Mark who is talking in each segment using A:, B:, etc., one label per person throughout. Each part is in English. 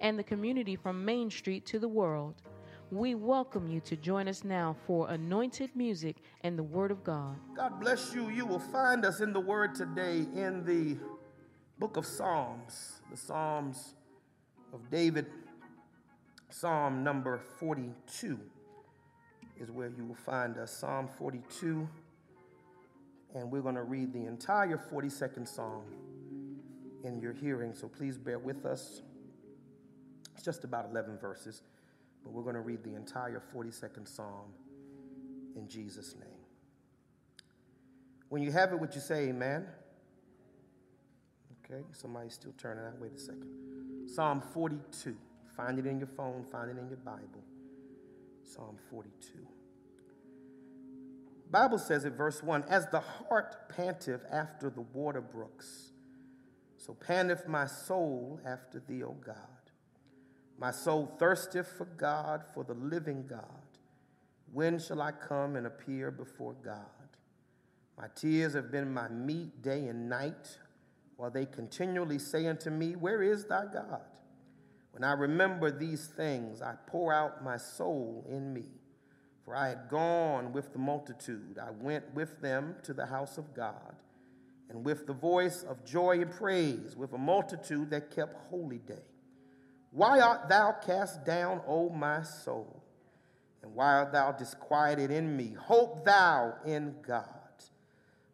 A: and the community from Main Street to the world. We welcome you to join us now for anointed music and the Word of God.
B: God bless you. You will find us in the Word today in the book of Psalms, the Psalms of David, Psalm number 42 is where you will find us. Psalm 42. And we're going to read the entire 42nd Psalm in your hearing. So please bear with us. It's just about 11 verses, but we're going to read the entire 42nd Psalm in Jesus' name. When you have it, would you say amen? Okay, somebody's still turning out. Wait a second. Psalm 42. Find it in your phone, find it in your Bible. Psalm 42. Bible says in verse 1 As the hart panteth after the water brooks, so panteth my soul after thee, O God. My soul thirsteth for God, for the living God. When shall I come and appear before God? My tears have been my meat day and night, while they continually say unto me, Where is thy God? When I remember these things, I pour out my soul in me. For I had gone with the multitude, I went with them to the house of God, and with the voice of joy and praise, with a multitude that kept holy day. Why art thou cast down, O my soul? And why art thou disquieted in me? Hope thou in God,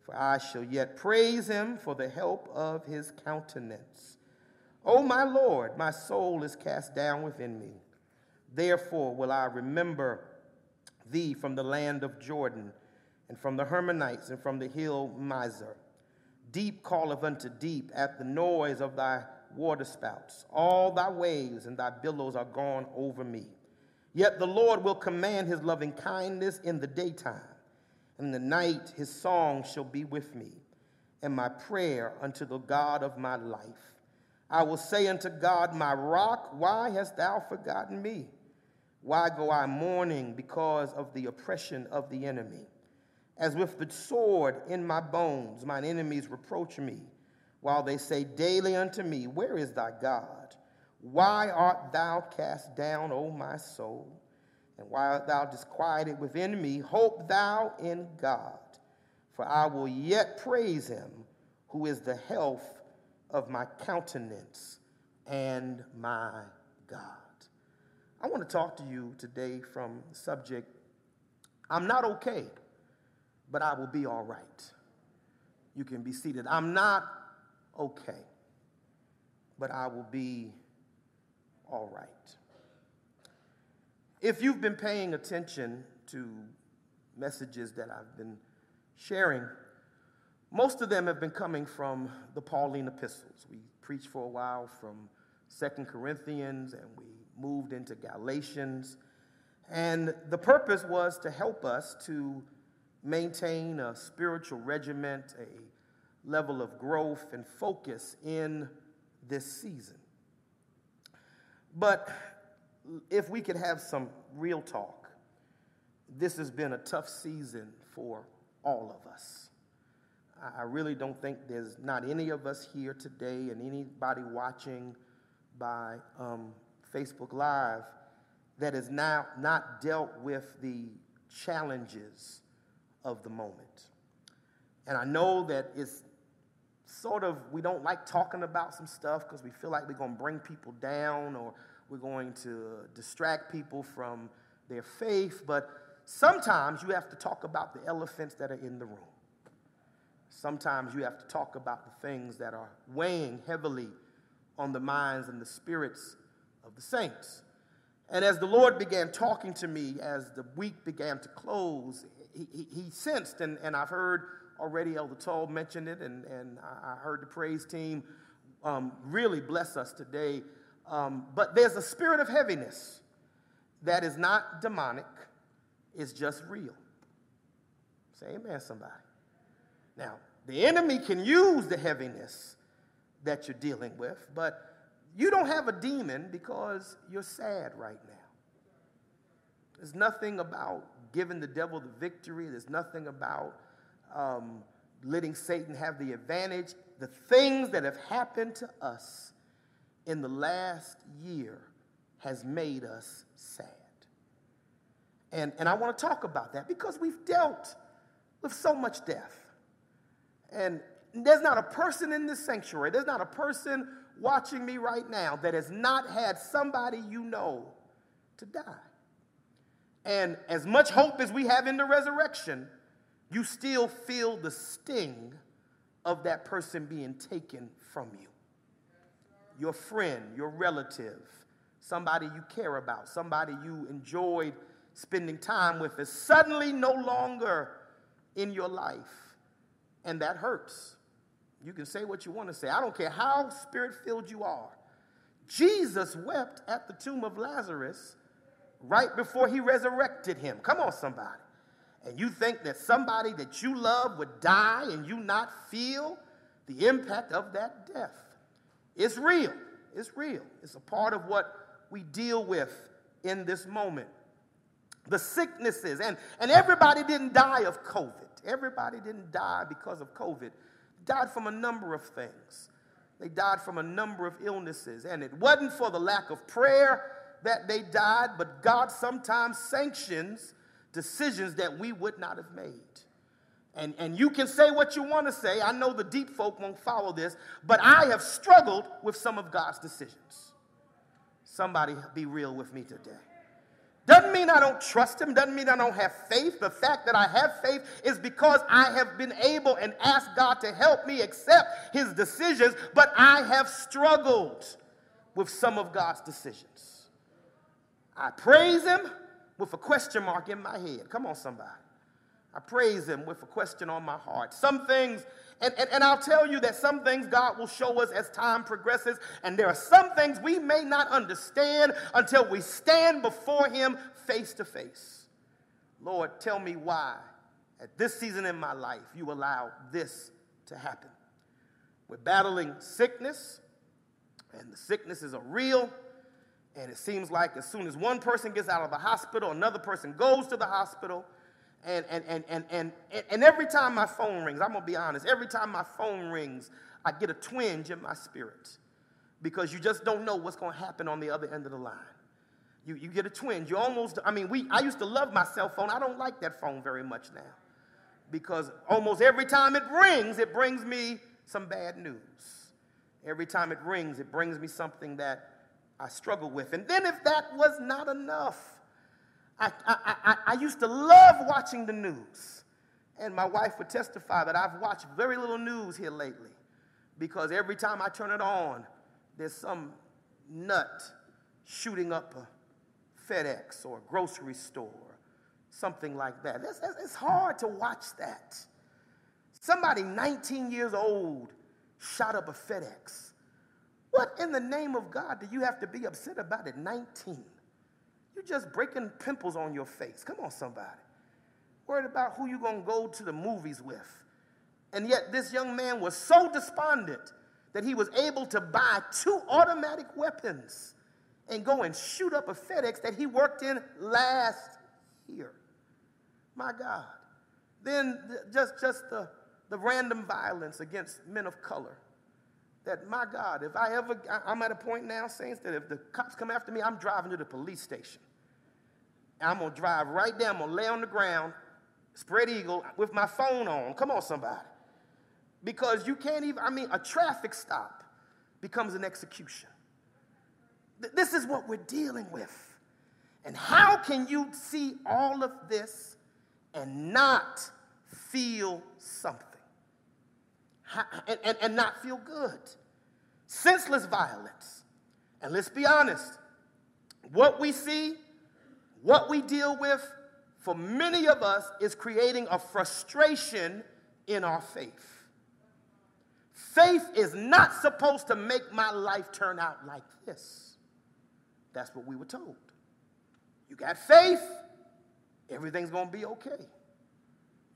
B: for I shall yet praise him for the help of his countenance. O my Lord, my soul is cast down within me. Therefore will I remember thee from the land of Jordan, and from the Hermonites, and from the hill Mizar. Deep calleth unto deep at the noise of thy waterspouts. All thy waves and thy billows are gone over me. Yet the Lord will command his loving kindness in the daytime, and in the night his song shall be with me, and my prayer unto the God of my life. I will say unto God, my rock, why hast thou forgotten me? Why go I mourning because of the oppression of the enemy? As with the sword in my bones, mine enemies reproach me, while they say daily unto me, Where is thy God? Why art thou cast down, O my soul? And why art thou disquieted within me? Hope thou in God, for I will yet praise him, who is the health of my countenance and my God. I want to talk to you today from the subject I'm not okay, but I will be all right. You can be seated. I'm not okay, but I will be all right. If you've been paying attention to messages that I've been sharing, most of them have been coming from the Pauline epistles. We preached for a while from Second Corinthians and we moved into Galatians. And the purpose was to help us to maintain a spiritual regiment, a level of growth and focus in this season. But if we could have some real talk, this has been a tough season for all of us. I really don't think there's not any of us here today and anybody watching by um, Facebook Live that has now not dealt with the challenges of the moment. And I know that it's sort of, we don't like talking about some stuff because we feel like we're going to bring people down or we're going to distract people from their faith. But sometimes you have to talk about the elephants that are in the room. Sometimes you have to talk about the things that are weighing heavily on the minds and the spirits of the saints. And as the Lord began talking to me, as the week began to close, he, he, he sensed, and, and I've heard already Elder Toll mentioned it, and, and I heard the praise team um, really bless us today Um, but there's a spirit of heaviness that is not demonic, it's just real. Say amen, somebody. Now, the enemy can use the heaviness that you're dealing with, but you don't have a demon because you're sad right now. There's nothing about giving the devil the victory, there's nothing about um, letting Satan have the advantage. The things that have happened to us in the last year has made us sad. And, and I want to talk about that because we've dealt with so much death. And there's not a person in this sanctuary, there's not a person watching me right now that has not had somebody you know to die. And as much hope as we have in the resurrection, you still feel the sting of that person being taken from you. Your friend, your relative, somebody you care about, somebody you enjoyed spending time with is suddenly no longer in your life. And that hurts. You can say what you want to say. I don't care how spirit filled you are. Jesus wept at the tomb of Lazarus right before he resurrected him. Come on, somebody. And you think that somebody that you love would die and you not feel the impact of that death. It's real. It's real. It's a part of what we deal with in this moment the sicknesses. And, and everybody didn't die of COVID. Everybody didn't die because of COVID. Died from a number of things. They died from a number of illnesses. And it wasn't for the lack of prayer that they died, but God sometimes sanctions decisions that we would not have made. And, and you can say what you want to say. I know the deep folk won't follow this, but I have struggled with some of God's decisions. Somebody be real with me today. Doesn't mean I don't trust him, doesn't mean I don't have faith. The fact that I have faith is because I have been able and asked God to help me accept his decisions, but I have struggled with some of God's decisions. I praise him with a question mark in my head. Come on, somebody. I praise him with a question on my heart. Some things and, and, and I'll tell you that some things God will show us as time progresses, and there are some things we may not understand until we stand before Him face to face. Lord, tell me why at this season in my life you allow this to happen. We're battling sickness, and the sicknesses are real. And it seems like as soon as one person gets out of the hospital, another person goes to the hospital. And, and, and, and, and, and every time my phone rings, I'm going to be honest, every time my phone rings, I get a twinge in my spirit because you just don't know what's going to happen on the other end of the line. You, you get a twinge. You almost, I mean, we, I used to love my cell phone. I don't like that phone very much now because almost every time it rings, it brings me some bad news. Every time it rings, it brings me something that I struggle with. And then if that was not enough, I, I, I, I used to love watching the news. And my wife would testify that I've watched very little news here lately because every time I turn it on, there's some nut shooting up a FedEx or a grocery store, something like that. It's, it's hard to watch that. Somebody 19 years old shot up a FedEx. What in the name of God do you have to be upset about at 19? You're just breaking pimples on your face. Come on, somebody. Worried about who you're going to go to the movies with. And yet, this young man was so despondent that he was able to buy two automatic weapons and go and shoot up a FedEx that he worked in last year. My God. Then just, just the, the random violence against men of color. That, my God, if I ever, I'm at a point now, saints, that if the cops come after me, I'm driving to the police station. I'm to drive right there. I'm to lay on the ground, spread eagle, with my phone on. Come on, somebody. Because you can't even, I mean, a traffic stop becomes an execution. This is what we're dealing with. And how can you see all of this and not feel something? And, and, and not feel good? Senseless violence. And let's be honest, what we see what we deal with for many of us is creating a frustration in our faith. Faith is not supposed to make my life turn out like this. That's what we were told. You got faith, everything's going to be okay.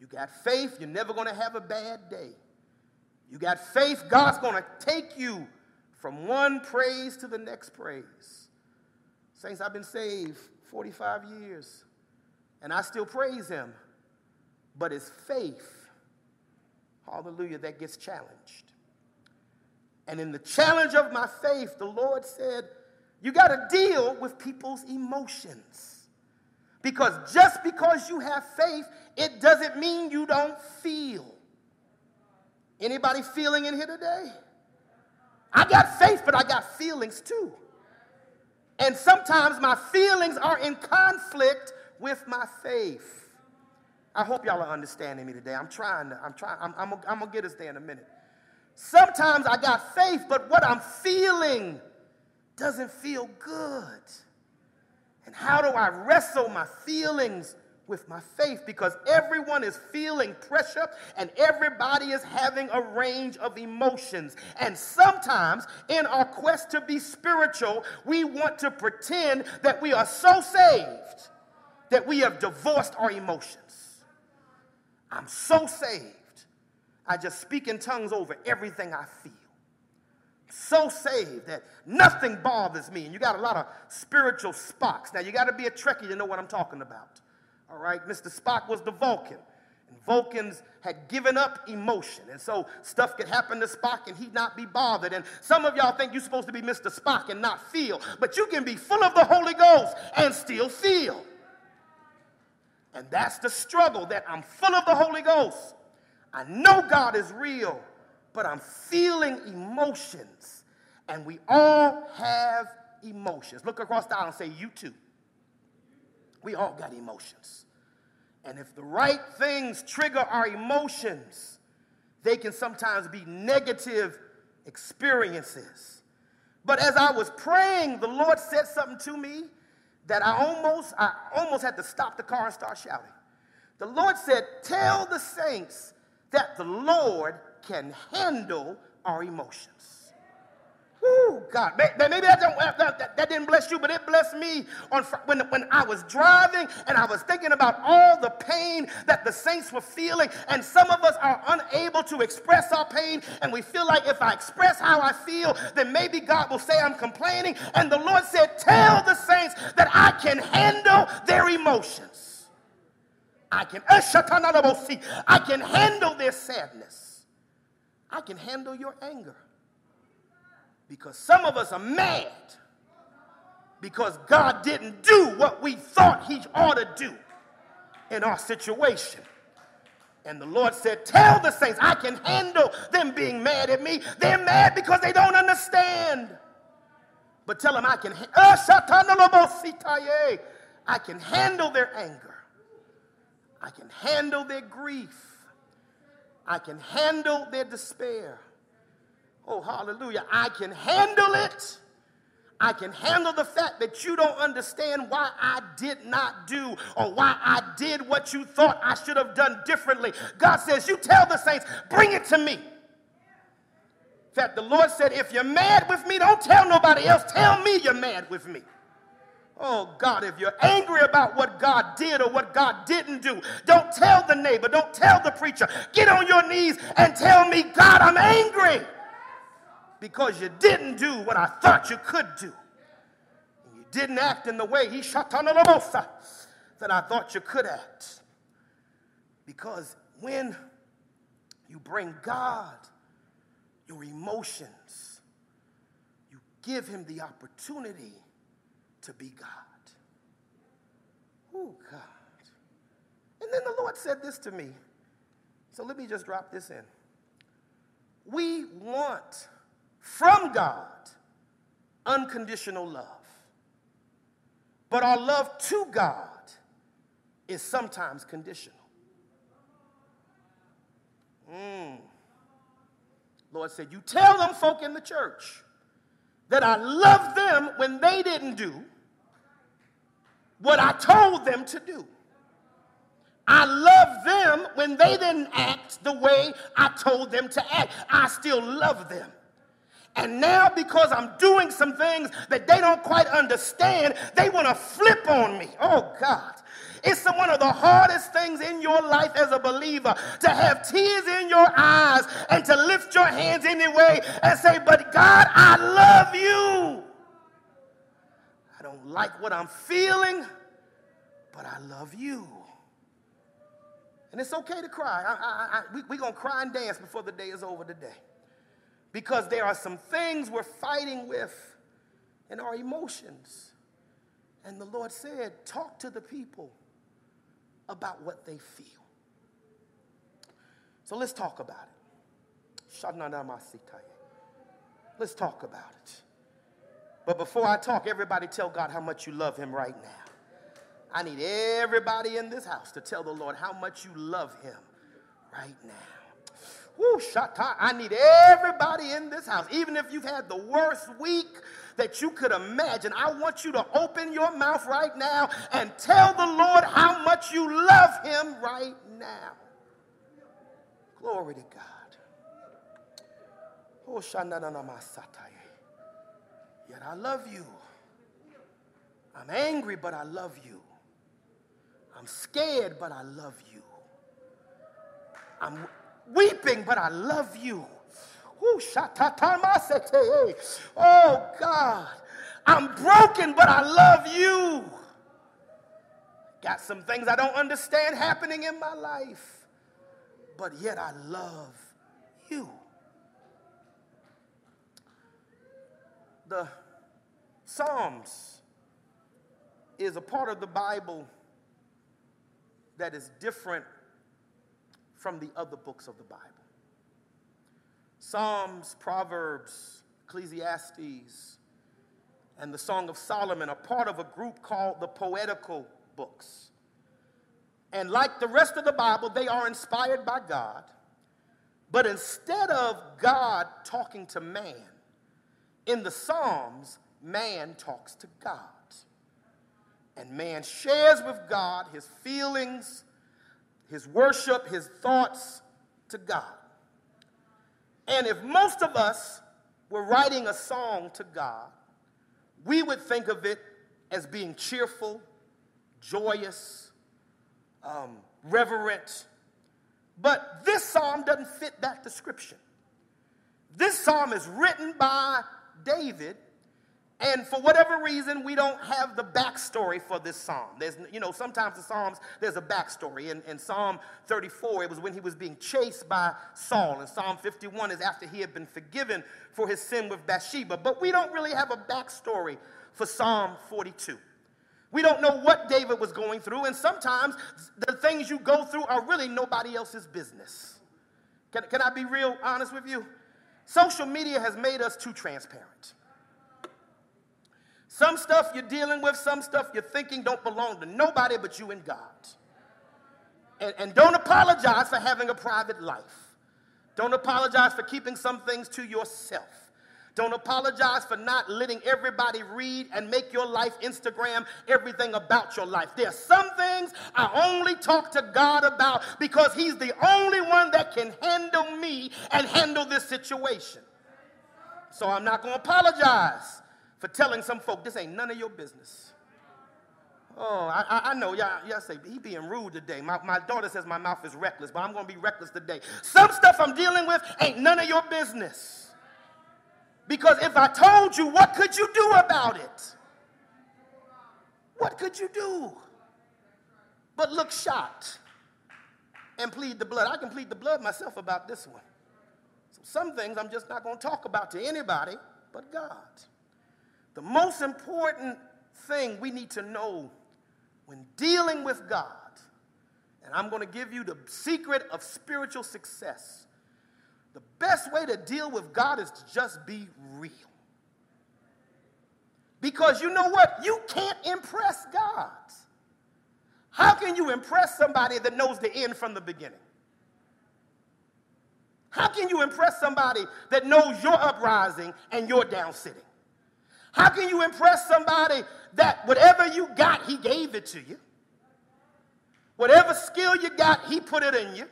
B: You got faith, you're never going to have a bad day. You got faith, God's going to take you from one praise to the next praise. Saints, I've been saved 45 years, and I still praise Him, but it's faith, hallelujah, that gets challenged. And in the challenge of my faith, the Lord said, You got to deal with people's emotions. Because just because you have faith, it doesn't mean you don't feel. Anybody feeling in here today? I got faith, but I got feelings too. And sometimes my feelings are in conflict with my faith. I hope y'all are understanding me today. I'm trying to, I'm trying, I'm, I'm, I'm gonna get us there in a minute. Sometimes I got faith, but what I'm feeling doesn't feel good. And how do I wrestle my feelings with my faith? Because everyone is feeling pressure and everybody is having a range of emotions. And sometimes, in our quest to be spiritual, we want to pretend that we are so saved that we have divorced our emotions. I'm so saved, I just speak in tongues over everything I feel so saved that nothing bothers me. And you got a lot of spiritual Spocks. Now, you got to be a Trekkie to know what I'm talking about. All right, Mr. Spock was the Vulcan. And Vulcans had given up emotion. And so stuff could happen to Spock and he'd not be bothered. And some of y'all think you're supposed to be Mr. Spock and not feel. But you can be full of the Holy Ghost and still feel. And that's the struggle that I'm full of the Holy Ghost. I know God is real, but I'm feeling emotions. And we all have emotions. Look across the aisle and say, You too. We all got emotions. And if the right things trigger our emotions, they can sometimes be negative experiences. But as I was praying, the Lord said something to me that I almost, I almost had to stop the car and start shouting. The Lord said, Tell the saints that the Lord can handle our emotions. Woo, God. Maybe uh, that, that, that, didn't bless you, but it blessed me on when, when I was driving and I was thinking about all the pain that the saints were feeling. And some of us are unable to express our pain, and we feel like if I express how I feel, then maybe God will say I'm complaining. And the Lord said, Tell the saints that I can handle their emotions. I can, eh, I can handle their sadness. I can handle your anger. Because some of us are mad because God didn't do what we thought He ought to do in our situation. And the Lord said, Tell the saints, I can handle them being mad at me. They're mad because they don't understand. But tell them I can, uh, I can handle their anger. I can handle their grief. I can handle their despair. Oh, hallelujah. I can handle it. I can handle the fact that you don't understand why I did not do or why I did what you thought I should have done differently. God says, You tell the saints, bring it to me. In fact, the Lord said, If you're mad with me, don't tell nobody else. Tell me you're mad with me. Oh God, if you're angry about what God did or what God didn't do, don't tell the neighbor, don't tell the preacher. Get on your knees and tell me, God, I'm angry because you didn't do what I thought you could do. You didn't act in the way he the that I thought you could act. Because when you bring God your emotions, you give him the opportunity to be God. Oh, God. And then the Lord said this to me. So let me just drop this in. We want from God unconditional love. But our love to God is sometimes conditional. Mm. Lord said, You tell them folk in the church that I love them when they didn't do what I told them to do. I love them when they didn't act the way I told them to act. I still love them. And now, because I'm doing some things that they don't quite understand, they want to flip on me. Oh, God. It's one of the hardest things in your life as a believer to have tears in your eyes and to lift your hands anyway and say, But God, I love you. I don't like what I'm feeling, but I love you. And it's okay to cry. I, we, we're going to cry and dance before the day is over today. Because there are some things we're fighting with in our emotions. And the Lord said, talk to the people about what they feel. So let's talk about it. Let's talk about it. But before I talk, everybody tell God how much you love Him right now. I need everybody in this house to tell the Lord how much you love Him right now. Woo, shata. I need everybody in this house, even if you've had the worst week that you could imagine. I want you to open your mouth right now and tell the Lord how much you love Him right now. Glory to God. Oh, Yet I love you. I'm angry, but I love you. I'm scared, but I love you. I'm weeping, but I love you. Oh God, I'm broken, but I love you. Got some things I don't understand happening in my life, but yet I love you. The Psalms is a part of the Bible that is different from the other books of the Bible. Psalms, Proverbs, Ecclesiastes, and the Song of Solomon are part of a group called the Poetical Books. And like the rest of the Bible, they are inspired by God. But instead of God talking to man, in the Psalms, man talks to God. And man shares with God his feelings, his worship, his thoughts to God. And if most of us were writing a song to God, we would think of it as being cheerful, joyous, um, reverent. But this psalm doesn't fit that description. This psalm is written by David and for whatever reason, we don't have the backstory for this psalm. There's, you know, sometimes the psalms there's a backstory. In, in Psalm 34, it was when he was being chased by Saul, and Psalm 51 is after he had been forgiven for his sin with Bathsheba. But we don't really have a backstory for Psalm 42. We don't know what David was going through, and sometimes the things you go through are really nobody else's business. Can, can I be real honest with you? Social media has made us too transparent. Some stuff you're dealing with, some stuff you're thinking don't belong to nobody but you and God. And, and don't apologize for having a private life. Don't apologize for keeping some things to yourself. Don't apologize for not letting everybody read and make your life Instagram everything about your life. There are some things I only talk to God about because He's the only one that can handle me and handle this situation. So I'm not going to apologize for telling some folk this ain't none of your business. Oh, I, I know. Y'all, y'all say, he being rude today. My, my daughter says my mouth is reckless, but I'm going to be reckless today. Some stuff I'm dealing with ain't none of your business. Because if I told you, what could you do about it? What could you do? But look shocked and plead the blood. I can plead the blood myself about this one. So some things I'm just not going to talk about to anybody but God. The most important thing we need to know when dealing with God, and I'm going to give you the secret of spiritual success. The best way to deal with God is to just be real. Because you know what? You can't impress God. How can you impress somebody that knows the end from the beginning? How can you impress somebody that knows your uprising and your down sitting? How can you impress somebody that whatever you got, he gave it to you? Whatever skill you got, he put it in you.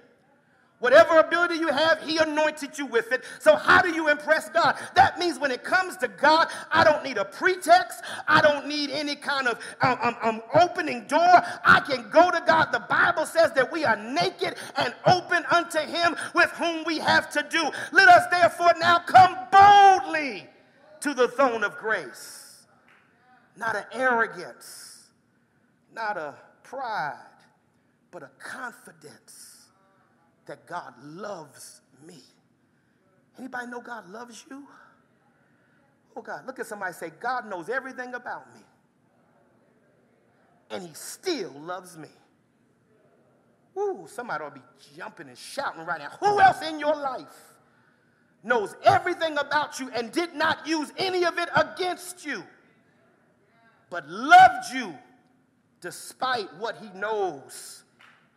B: Whatever ability you have, He anointed you with it. So, how do you impress God? That means when it comes to God, I don't need a pretext. I don't need any kind of um, um, um, opening door. I can go to God. The Bible says that we are naked and open unto Him with whom we have to do. Let us therefore now come boldly to the throne of grace. Not an arrogance, not a pride, but a confidence that God loves me. Anybody know God loves you? Oh God, look at somebody say, God knows everything about me. And he still loves me. Ooh, somebody ought to be jumping and shouting right now. Who else in your life knows everything about you and did not use any of it against you, but loved you despite what he knows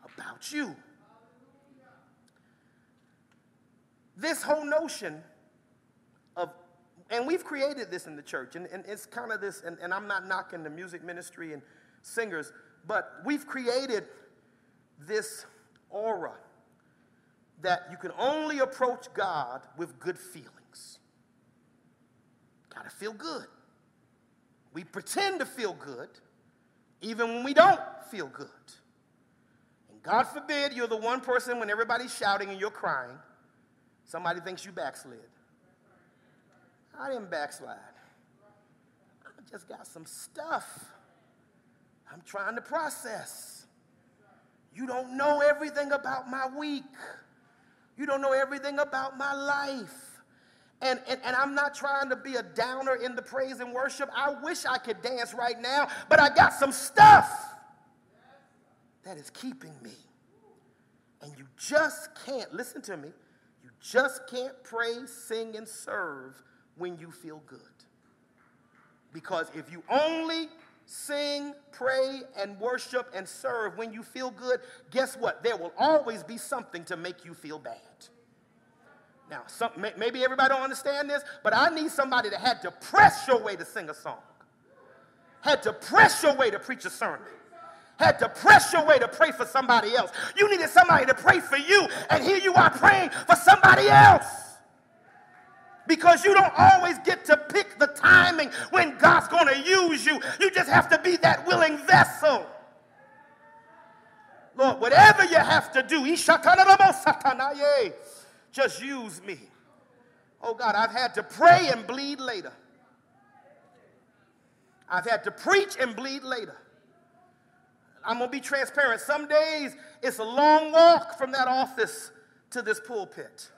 B: about you? this whole notion of, and we've created this in the church, and, and it's kind of this, and, and I'm not knocking the music ministry and singers, but we've created this aura that you can only approach God with good feelings. Gotta feel good. We pretend to feel good even when we don't feel good. And God forbid you're the one person when everybody's shouting and you're crying Somebody thinks you backslid. I didn't backslide. I just got some stuff I'm trying to process. You don't know everything about my week. You don't know everything about my life. And, and, and, I'm not trying to be a downer in the praise and worship. I wish I could dance right now, but I got some stuff that is keeping me. And you just can't, listen to me, you just can't pray, sing, and serve when you feel good. Because if you only sing, pray, and worship and serve when you feel good, guess what? There will always be something to make you feel bad. Now, some, maybe everybody don't understand this, but I need somebody that had to press your way to sing a song, had to press your way to preach a sermon, had to press your way to pray for somebody else. You needed somebody to pray for you, and here you are praying for somebody else. Because you don't always get to pick the timing when God's going to use you. You just have to be that willing vessel. Lord, whatever you have to do, just use me. Oh God, I've had to pray and bleed later. I've had to preach and bleed later. I'm going to be transparent. Some days it's a long walk from that office to this pulpit.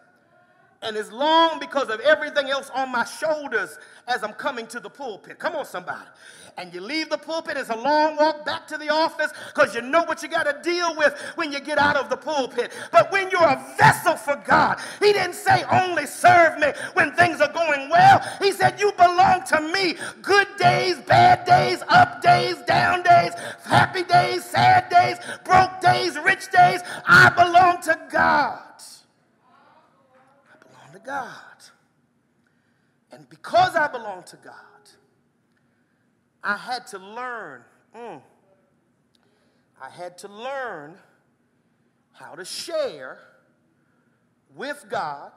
B: And it's long because of everything else on my shoulders as I'm coming to the pulpit. Come on, somebody. And you leave the pulpit, it's a long walk back to the office because you know what you got to deal with when you get out of the pulpit. But when you're a vessel for God, He didn't say only serve me when things are going well. He said, You belong to me. Good days, bad days, up days, down days, happy days, sad days, broke days, rich days. I belong to God. God. And because I belong to God, I had to learn. Mm, I had to learn how to share with God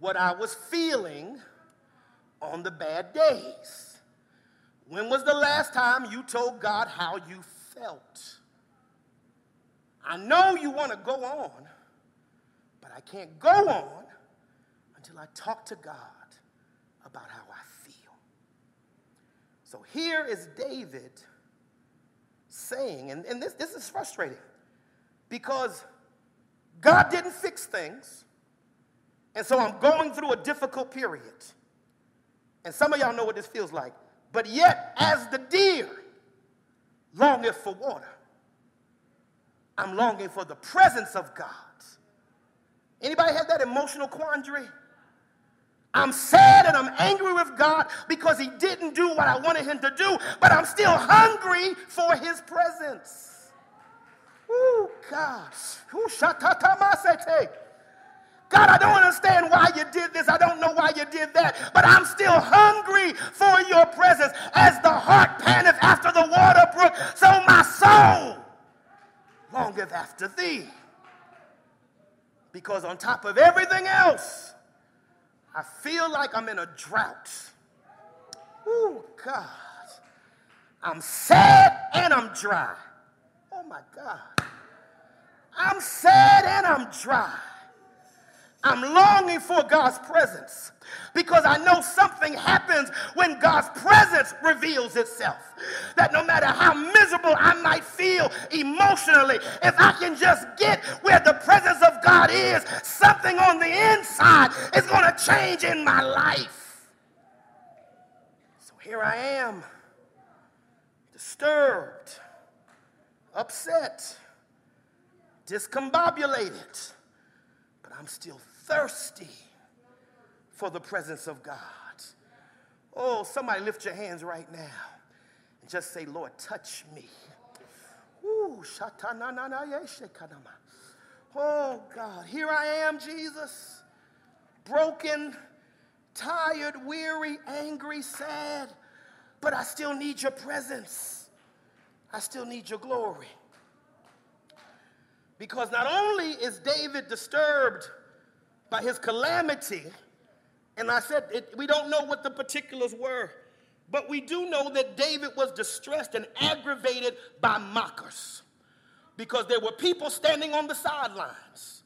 B: what I was feeling on the bad days. When was the last time you told God how you felt? I know you want to go on, but I can't go on I talk to God about how I feel. So here is David saying, and, and this, this is frustrating because God didn't fix things. And so I'm going through a difficult period. And some of y'all know what this feels like. But yet, as the deer longeth for water, I'm longing for the presence of God. Anybody have that emotional quandary? I'm sad and I'm angry with God because He didn't do what I wanted Him to do, but I'm still hungry for His presence. Oh, God. God, I don't understand why you did this. I don't know why you did that. But I'm still hungry for your presence. As the hart panteth after the water brook, so my soul longeth after thee. Because on top of everything else, I feel like I'm in a drought. Oh, God. I'm sad and I'm dry. Oh, my God. I'm sad and I'm dry. I'm longing for God's presence because I know something happens when God's presence reveals itself. That no matter how miserable I might feel emotionally, if I can just get where the presence of God is, something on the inside is going to change in my life. So here I am, disturbed, upset, discombobulated, but I'm still thirsty for the presence of God. Oh, somebody lift your hands right now and just say, Lord, touch me. Oh, God, here I am, Jesus, broken, tired, weary, angry, sad, but I still need your presence. I still need your glory. Because not only is David disturbed by his calamity, and I said it, we don't know what the particulars were, but we do know that David was distressed and aggravated by mockers because there were people standing on the sidelines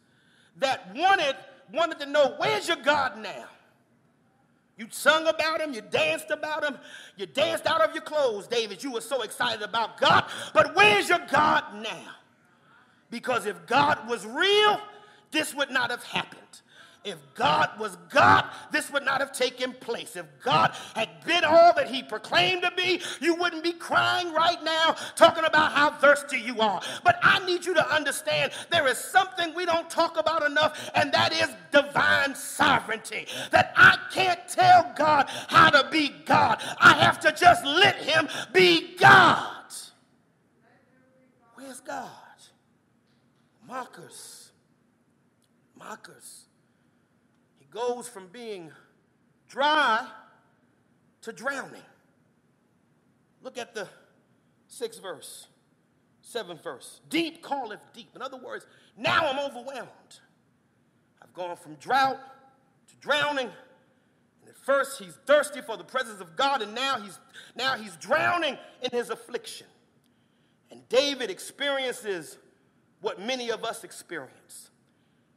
B: that wanted, wanted to know where's your God now? You sung about him, you danced about him, you danced out of your clothes, David. You were so excited about God, but where's your God now? Because if God was real, this would not have happened. If God was God, this would not have taken place. If God had been all that He proclaimed to be, you wouldn't be crying right now talking about how thirsty you are. But I need you to understand there is something we don't talk about enough, and that is divine sovereignty. That I can't tell God how to be God, I have to just let Him be God. Where's God? Mockers. Mockers goes from being dry to drowning. Look at the sixth verse, seventh verse. Deep calleth deep. In other words, now I'm overwhelmed. I've gone from drought to drowning. And at first he's thirsty for the presence of God, and now he's now he's drowning in his affliction. And David experiences what many of us experience.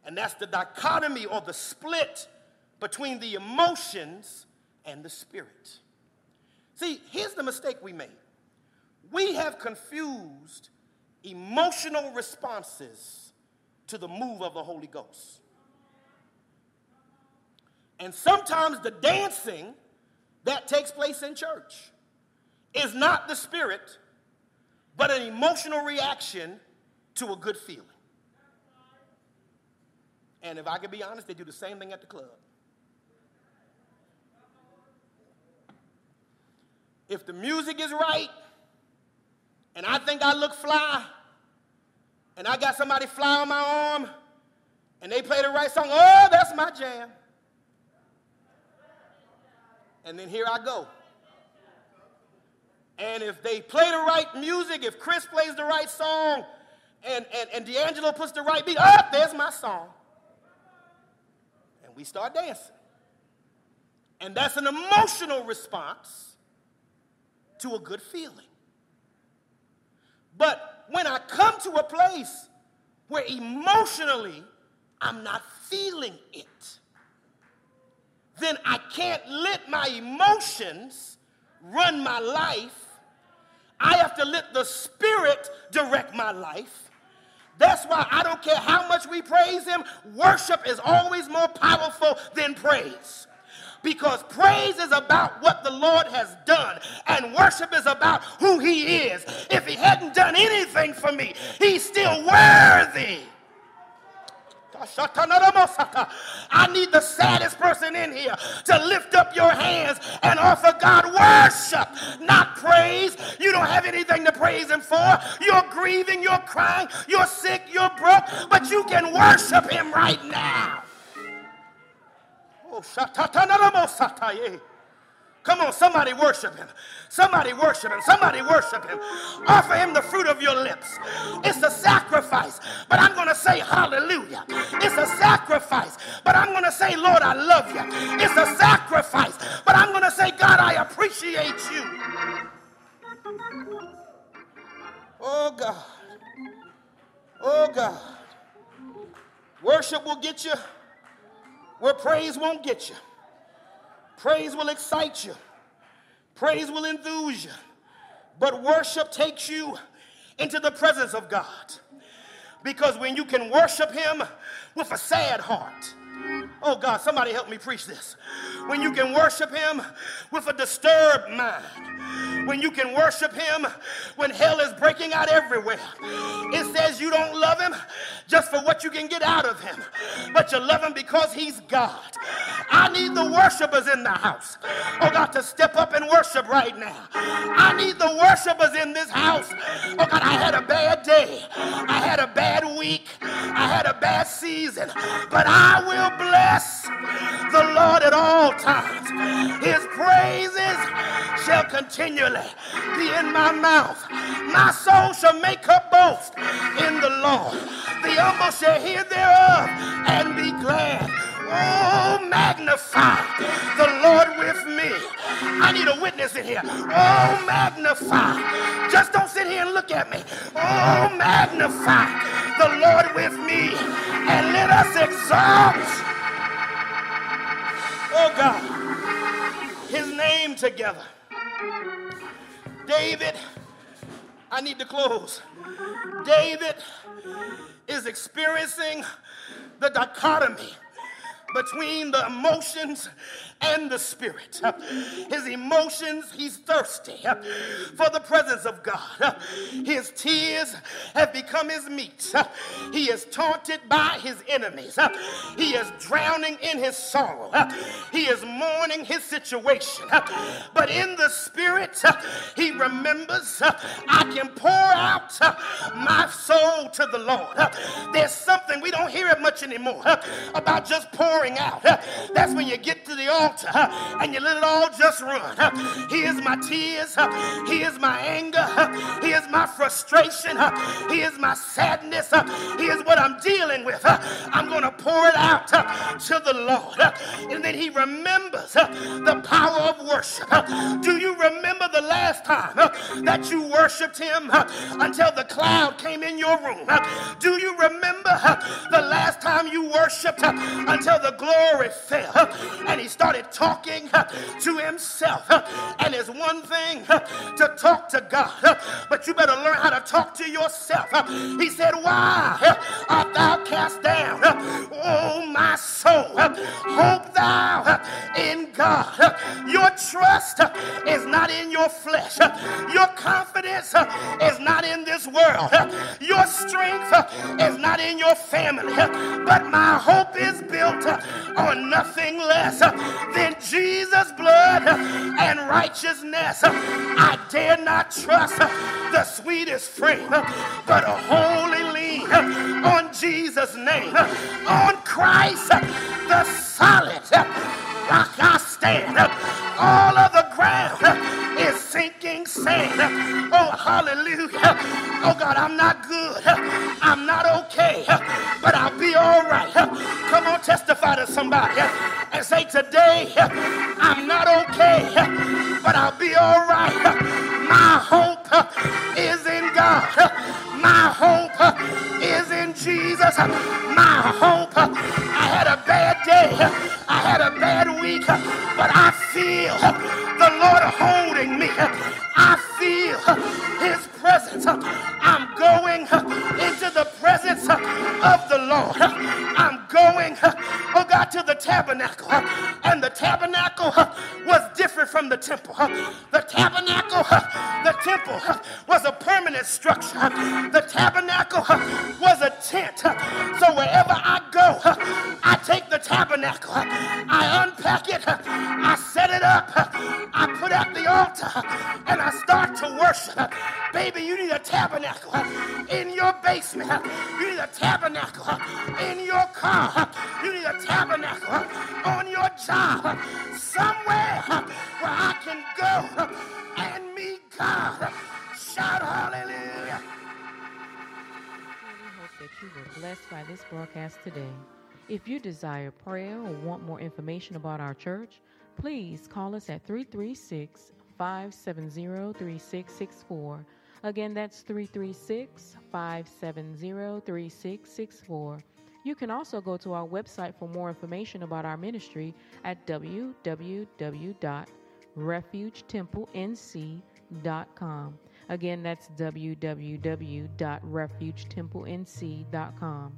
B: And that's the dichotomy or the split between the emotions and the spirit. See, here's the mistake we made we have confused emotional responses to the move of the Holy Ghost. And sometimes the dancing that takes place in church is not the spirit, but an emotional reaction to a good feeling. And if I can be honest, they do the same thing at the club. If the music is right, and I think I look fly, and I got somebody fly on my arm, and they play the right song, oh, that's my jam. And then here I go. And if they play the right music, if Chris plays the right song, and, and, and D'Angelo puts the right beat, oh, there's my song and we start dancing. And that's an emotional response to a good feeling. But when I come to a place where emotionally I'm not feeling it, then I can't let my emotions run my life. I have to let the Spirit direct my life. That's why I don't care how much we praise Him, worship is always more powerful than praise. Because praise is about what the Lord has done, and worship is about who He is. If He hadn't done anything for me, He's still worthy. I need the saddest person in here to lift up your hands and offer God worship, not praise. You don't have anything to praise Him for. You're grieving, you're crying, you're sick, you're broke, but you can worship Him right now. Oh, Come on, somebody worship him. Somebody worship him. Somebody worship him. Offer him the fruit of your lips. It's a sacrifice, but I'm going to say hallelujah. It's a sacrifice, but I'm going to say, Lord, I love you. It's a sacrifice, but I'm going to say, God, I appreciate you. Oh, God. Oh, God. Worship will get you where praise won't get you. Praise will excite you, praise will enthuse you. But worship takes you into the presence of God. Because when you can worship Him with a sad heart, oh God, somebody help me preach this. When you can worship Him with a disturbed mind, when you can worship Him when hell is breaking out everywhere. It says you don't love Him just for what you can get out of Him, but you love Him because He's God. I need the worshipers in the house, oh God, to step up and worship right now. I need the worshipers in this house. Oh God, I had a bad day, I had a bad week, I had a bad season, but I will bless the Lord at all times. His continually be in my mouth. My soul shall make her boast in the Lord. The humble shall hear thereof and be glad. Oh, magnify the Lord with me. I need a witness in here. Oh, magnify. Just don't sit here and look at me. Oh, magnify the Lord with me. And let us exalt. Oh, God. His name together. David, I need to close. David is experiencing the dichotomy between the emotions and the spirit. His emotions, he's thirsty for the presence of God. His tears have become his meat. He is taunted by his enemies. He is drowning in his sorrow. He is mourning his situation. But in the spirit, he remembers I can pour out my soul to the Lord. There's something we don't hear it much anymore about just pouring out. That's when you get to the altar and you let it all just run. Here's my tears. Here's my anger. Here's my frustration. Here's my sadness. Here's what I'm dealing with. I'm going to pour it out to the Lord. And then he remembers the power of worship. Do you remember the last time that you worshiped him until the cloud came in your room? Do you remember the last time you worshiped until the glory fell and he started started talking to himself. And it's one thing to talk to God, but you better learn how to talk to yourself. He said, Why art thou cast down? Oh, my soul, hope thou in God. Your trust is not in your flesh, your confidence is not in this world, your strength is not in your family, but my hope is built on nothing less than Jesus' blood and righteousness. I dare not trust the sweetest frame, but wholly lean on Jesus' name, on Christ, the solid rock I stand. All of the ground sinking sand. Oh, hallelujah. Oh, God, I'm not good. I'm not okay, but I'll be all right. Come on, testify to somebody and say, Today, I'm not okay, but I'll be all right. My hope is in God. My hope is in Jesus. My hope. I had a bad day. I had a bad week, but I feel the Lord holding me. I feel his presence. I'm going into the presence of the Lord. I'm going, oh God, to the tabernacle. And the tabernacle was different from the temple. The tabernacle The temple was a permanent structure. The tabernacle was a tent. So wherever I go, I take the tabernacle, I unpack it, I set it up, I out the altar, and I start to worship. Baby, you need a tabernacle in your basement. You need a tabernacle in your car. You need a tabernacle on your job. Somewhere where I can go and meet God. Shout hallelujah.
A: We hope that you were blessed by this broadcast today. If you desire prayer or want more information about our church, please call us at 336 570 3664. Again, that's 336 570 3664. You can also go to our website for more information about our ministry at www.refugetemple.nc.com. Again, that's www.refugetemple.nc.com.